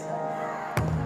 Yeah.